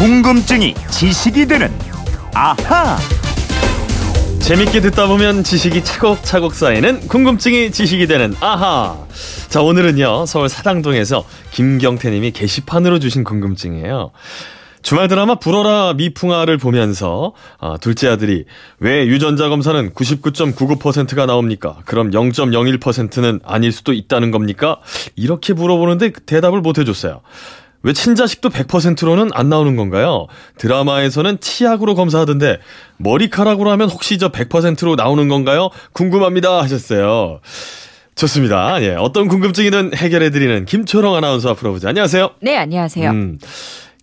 궁금증이 지식이 되는 아하. 재밌게 듣다 보면 지식이 차곡차곡 쌓이는 궁금증이 지식이 되는 아하. 자, 오늘은요, 서울 사당동에서 김경태 님이 게시판으로 주신 궁금증이에요. 주말 드라마 불어라 미풍아를 보면서 아, 둘째 아들이 왜 유전자 검사는 99.99%가 나옵니까? 그럼 0.01%는 아닐 수도 있다는 겁니까? 이렇게 물어보는데 대답을 못 해줬어요. 왜 친자식도 100%로는 안 나오는 건가요? 드라마에서는 치약으로 검사하던데 머리카락으로 하면 혹시 저 100%로 나오는 건가요? 궁금합니다 하셨어요. 좋습니다. 예, 어떤 궁금증이든 해결해드리는 김초롱 아나운서 앞으로 보자. 안녕하세요. 네, 안녕하세요. 음,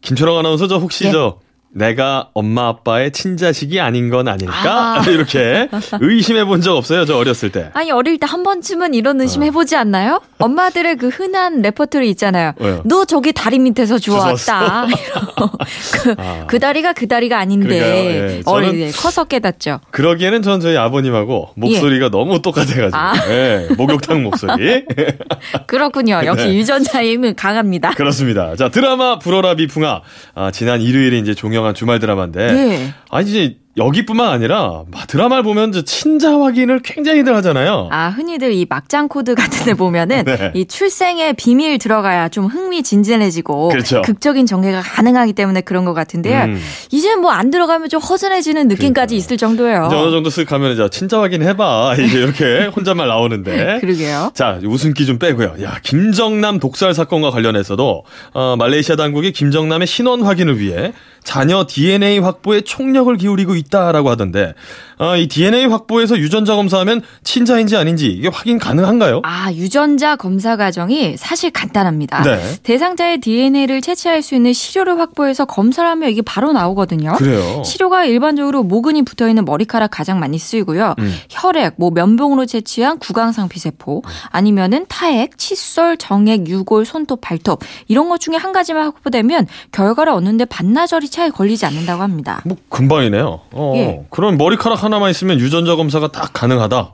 김초롱 아나운서 저 혹시 예. 저 내가 엄마 아빠의 친자식이 아닌 건 아닐까? 아. 이렇게 의심해 본 적 없어요. 저 어렸을 때. 아니 어릴 때 한 번쯤은 이런 의심 어. 해보지 않나요? 엄마들의 그 흔한 레퍼토리 있잖아요. 왜요? 너 저기 다리 밑에서 주워왔다. 그, 아. 그 다리가 그 다리가 아닌데. 예, 어릴 때 커서 깨닫죠. 그러기에는 전 저희 아버님하고 목소리가 너무 똑같아가지고. 아. 예, 목욕탕 목소리. 그렇군요. 역시 네. 유전자의 힘은 강합니다. 그렇습니다. 자, 드라마 불어라 미풍아. 아, 지난 일요일에 이제 종영 한 주말 드라마인데. 네. 아니, 이제 여기뿐만 아니라 막 드라마를 보면 저 친자 확인을 굉장히들 하잖아요. 아, 흔히들 이 막장 코드 같은 데 보면은 네. 이 출생의 비밀 들어가야 좀 흥미진진해지고 그렇죠. 극적인 전개가 가능하기 때문에 그런 것 같은데요. 음. 이제 뭐 안 들어가면 좀 허전해지는 느낌까지 그러니까요. 있을 정도예요. 이제 어느 정도 쓱 가면 이제 친자 확인 해봐. 이제 이렇게 혼잣말 나오는데. 그러게요. 자, 웃음기 좀 빼고요. 야, 김정남 독살 사건과 관련해서도 어, 말레이시아 당국이 김정남의 신원 확인을 위해 자녀 DNA 확보에 총력을 기울이고 있 다라고 하던데 아, 이 DNA 확보에서 유전자 검사하면 친자인지 아닌지 이게 확인 가능한가요? 아, 유전자 검사 과정이 사실 간단합니다. 네. 대상자의 DNA를 채취할 수 있는 시료를 확보해서 검사를 하면 이게 바로 나오거든요. 그래요. 시료가 일반적으로 모근이 붙어 있는 머리카락 가장 많이 쓰이고요. 음. 혈액, 뭐 면봉으로 채취한 구강상피 세포, 아니면은 타액, 칫솔, 정액, 유골, 손톱, 발톱 이런 것 중에 한 가지만 확보되면 결과를 얻는데 반나절이 차이 걸리지 않는다고 합니다. 뭐 금방이네요. 어, 예. 그럼 머리카락 하나만 있으면 유전자 검사가 딱 가능하다.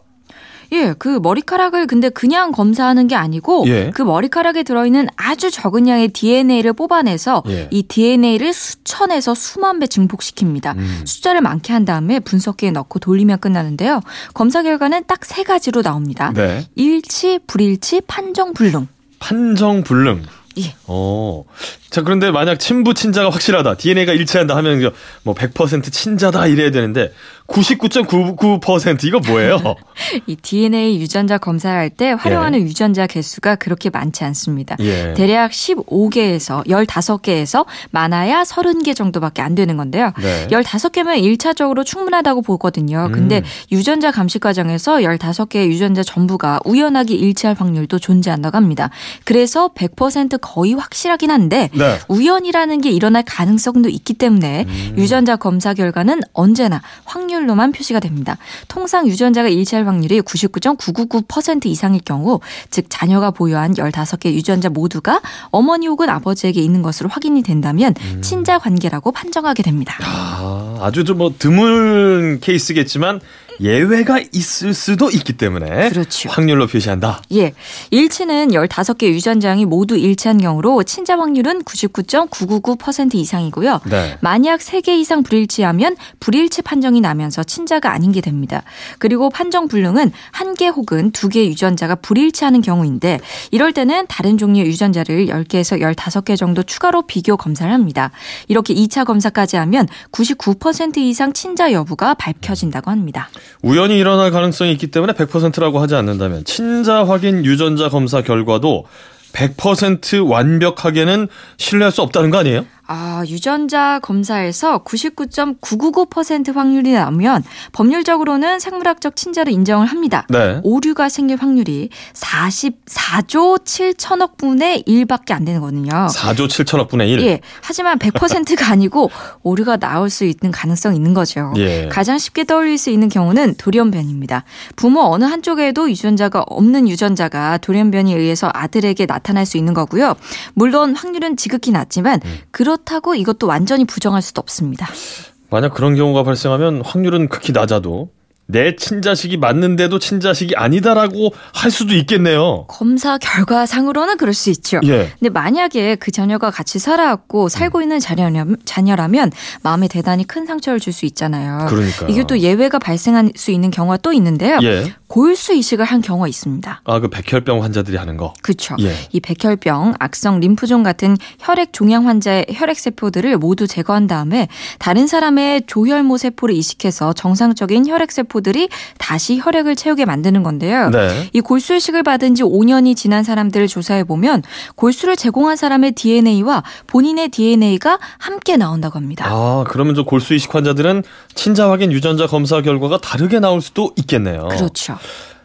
예, 그 머리카락을 근데 그냥 검사하는 게 아니고 예. 그 머리카락에 들어있는 아주 적은 양의 DNA를 뽑아내서 예. 이 DNA를 수천에서 수만 배 증폭시킵니다. 음. 숫자를 많게 한 다음에 분석기에 넣고 돌리면 끝나는데요. 검사 결과는 딱 세 가지로 나옵니다. 네. 일치, 불일치, 판정, 불능. 판정 불능. 예. 어. 자, 그런데 만약 친부 친자가 확실하다. DNA가 일치한다 하면 뭐 100% 친자다 이래야 되는데 99.99% 이거 뭐예요? 이 DNA 유전자 검사를 할때 활용하는 유전자 개수가 그렇게 많지 않습니다. 예. 대략 15개에서 15개에서 많아야 30개 정도밖에 안 되는 건데요. 네. 15개면 1차적으로 충분하다고 보거든요. 근데 음. 유전자 감식 과정에서 15개의 유전자 전부가 우연하게 일치할 확률도 존재한다고 합니다. 그래서 100% 거의 확실하긴 한데 네. 우연이라는 게 일어날 가능성도 있기 때문에 음. 유전자 검사 결과는 언제나 확률로만 표시가 됩니다. 통상 유전자가 일치할 확률이 99.999% 이상일 경우 즉 자녀가 보유한 15개 유전자 모두가 어머니 혹은 아버지에게 있는 것으로 확인이 된다면 음. 친자 관계라고 판정하게 됩니다. 아, 아주 좀 뭐 드문 케이스겠지만 예외가 있을 수도 있기 때문에 그렇죠. 확률로 표시한다. 예. 일치는 15개 유전자양이 모두 일치한 경우로 친자 확률은 99.999% 이상이고요. 네. 만약 3개 이상 불일치하면 불일치 판정이 나면서 친자가 아닌 게 됩니다. 그리고 판정 불능은 한개 혹은 두개 유전자가 불일치하는 경우인데 이럴 때는 다른 종류의 유전자를 10개에서 15개 정도 추가로 비교 검사를 합니다. 이렇게 2차 검사까지 하면 99% 이상 친자 여부가 밝혀진다고 합니다. 우연히 일어날 가능성이 있기 때문에 100%라고 하지 않는다면 친자 확인 유전자 검사 결과도 100% 완벽하게는 신뢰할 수 없다는 거 아니에요? 아, 유전자 검사에서 99.999% 확률이 나오면 법률적으로는 생물학적 친자로 인정을 합니다. 네. 오류가 생길 확률이 44조 7천억 분의 1밖에 안 되는 거거든요. 4조 7천억 분의 1. 예. 하지만 100%가 아니고 오류가 나올 수 있는 가능성이 있는 거죠. 예. 가장 쉽게 떠올릴 수 있는 경우는 돌연변입니다. 부모 어느 한쪽에도 유전자가 없는 유전자가 돌연변이에 의해서 아들에게 나타날 수 있는 거고요. 물론 확률은 지극히 낮지만 음. 그 렇다고 이것도 완전히 부정할 수도 없습니다. 만약 그런 경우가 발생하면 확률은 극히 낮아도 내 친자식이 맞는데도 친자식이 아니다라고 할 수도 있겠네요. 검사 결과상으로는 그럴 수 있죠. 예. 근데 만약에 그 자녀가 같이 살아왔고 살고 있는 자녀라면, 자녀라면 마음에 대단히 큰 상처를 줄 수 있잖아요. 그러니까요. 이게 또 예외가 발생할 수 있는 경우가 또 있는데요. 예. 골수 이식을 한 경우가 있습니다. 아, 그 백혈병 환자들이 하는 거. 그렇죠. 예. 이 백혈병, 악성 림프종 같은 혈액 종양 환자의 혈액 세포들을 모두 제거한 다음에 다른 사람의 조혈모 세포를 이식해서 정상적인 혈액 세포 들이 다시 혈액을 채우게 만드는 건데요. 네. 이 골수 이식을 받은 지 5년이 지난 사람들을 조사해 보면 골수를 제공한 사람의 DNA와 본인의 DNA가 함께 나온다고 합니다. 아, 그러면 저 골수 이식 환자들은 친자 확인 유전자 검사 결과가 다르게 나올 수도 있겠네요. 그렇죠.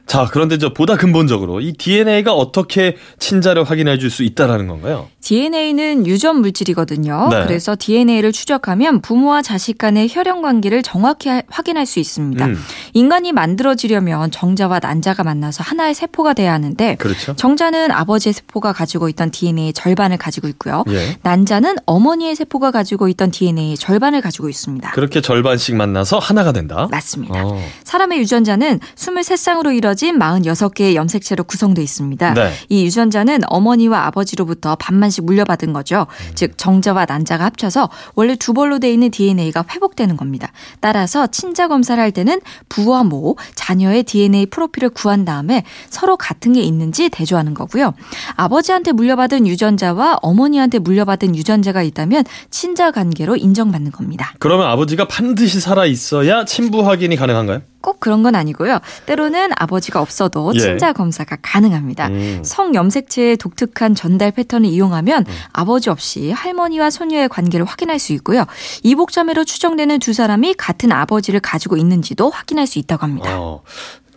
자, 그런데 저 보다 근본적으로 이 DNA가 어떻게 친자를 확인해 줄 수 있다라는 건가요? DNA는 유전 물질이거든요. 네. 그래서 DNA를 추적하면 부모와 자식 간의 혈연 관계를 정확히 하- 확인할 수 있습니다. 음. 인간이 만들어지려면 정자와 난자가 만나서 하나의 세포가 돼야 하는데 그렇죠. 정자는 아버지의 세포가 가지고 있던 DNA의 절반을 가지고 있고요. 예. 난자는 어머니의 세포가 가지고 있던 DNA의 절반을 가지고 있습니다. 그렇게 절반씩 만나서 하나가 된다. 맞습니다. 어. 사람의 유전자는 23쌍으로 이뤄진 46개의 염색체로 구성되어 있습니다. 네. 이 유전자는 어머니와 아버지로부터 반만씩 물려받은 거죠. 음. 즉 정자와 난자가 합쳐서 원래 두 벌로 돼 있는 DNA가 회복되는 겁니다. 따라서 친자 검사를 할 때는 부와 모, 자녀의 DNA 프로필을 구한 다음에 서로 같은 게 있는지 대조하는 거고요. 아버지한테 물려받은 유전자와 어머니한테 물려받은 유전자가 있다면 친자 관계로 인정받는 겁니다. 그러면 아버지가 반드시 살아 있어야 친부 확인이 가능한가요? 꼭 그런 건 아니고요. 때로는 아버지가 없어도 예. 친자 검사가 가능합니다. 음. 성 염색체의 독특한 전달 패턴을 이용하면 아버지 없이 할머니와 손녀의 관계를 확인할 수 있고요. 이복자매로 추정되는 두 사람이 같은 아버지를 가지고 있는지도 확인할 수 있다고 합니다. 어.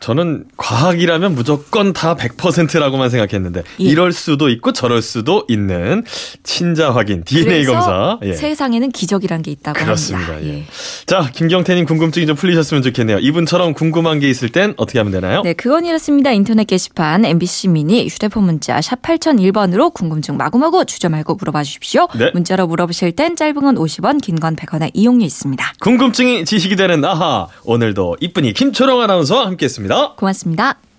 저는 과학이라면 무조건 다 100%라고만 생각했는데 예. 이럴 수도 있고 저럴 수도 있는 친자 확인 DNA 검사. 예. 세상에는 기적이란 게 있다고 그렇습니다. 합니다. 예. 자, 김경태님 궁금증이 좀 풀리셨으면 좋겠네요. 이분처럼 궁금한 게 있을 땐 어떻게 하면 되나요? 네, 그건 이렇습니다. 인터넷 게시판 MBC 미니 휴대폰 문자 샵 8001번으로 궁금증 마구마구 주저 말고 물어봐 주십시오. 네. 문자로 물어보실 땐 짧은 건 50원, 긴 건 100원의 이용료 있습니다. 궁금증이 지식이 되는 아하. 오늘도 이쁜이 김초롱 아나운서와 함께했 습니다. 고맙습니다.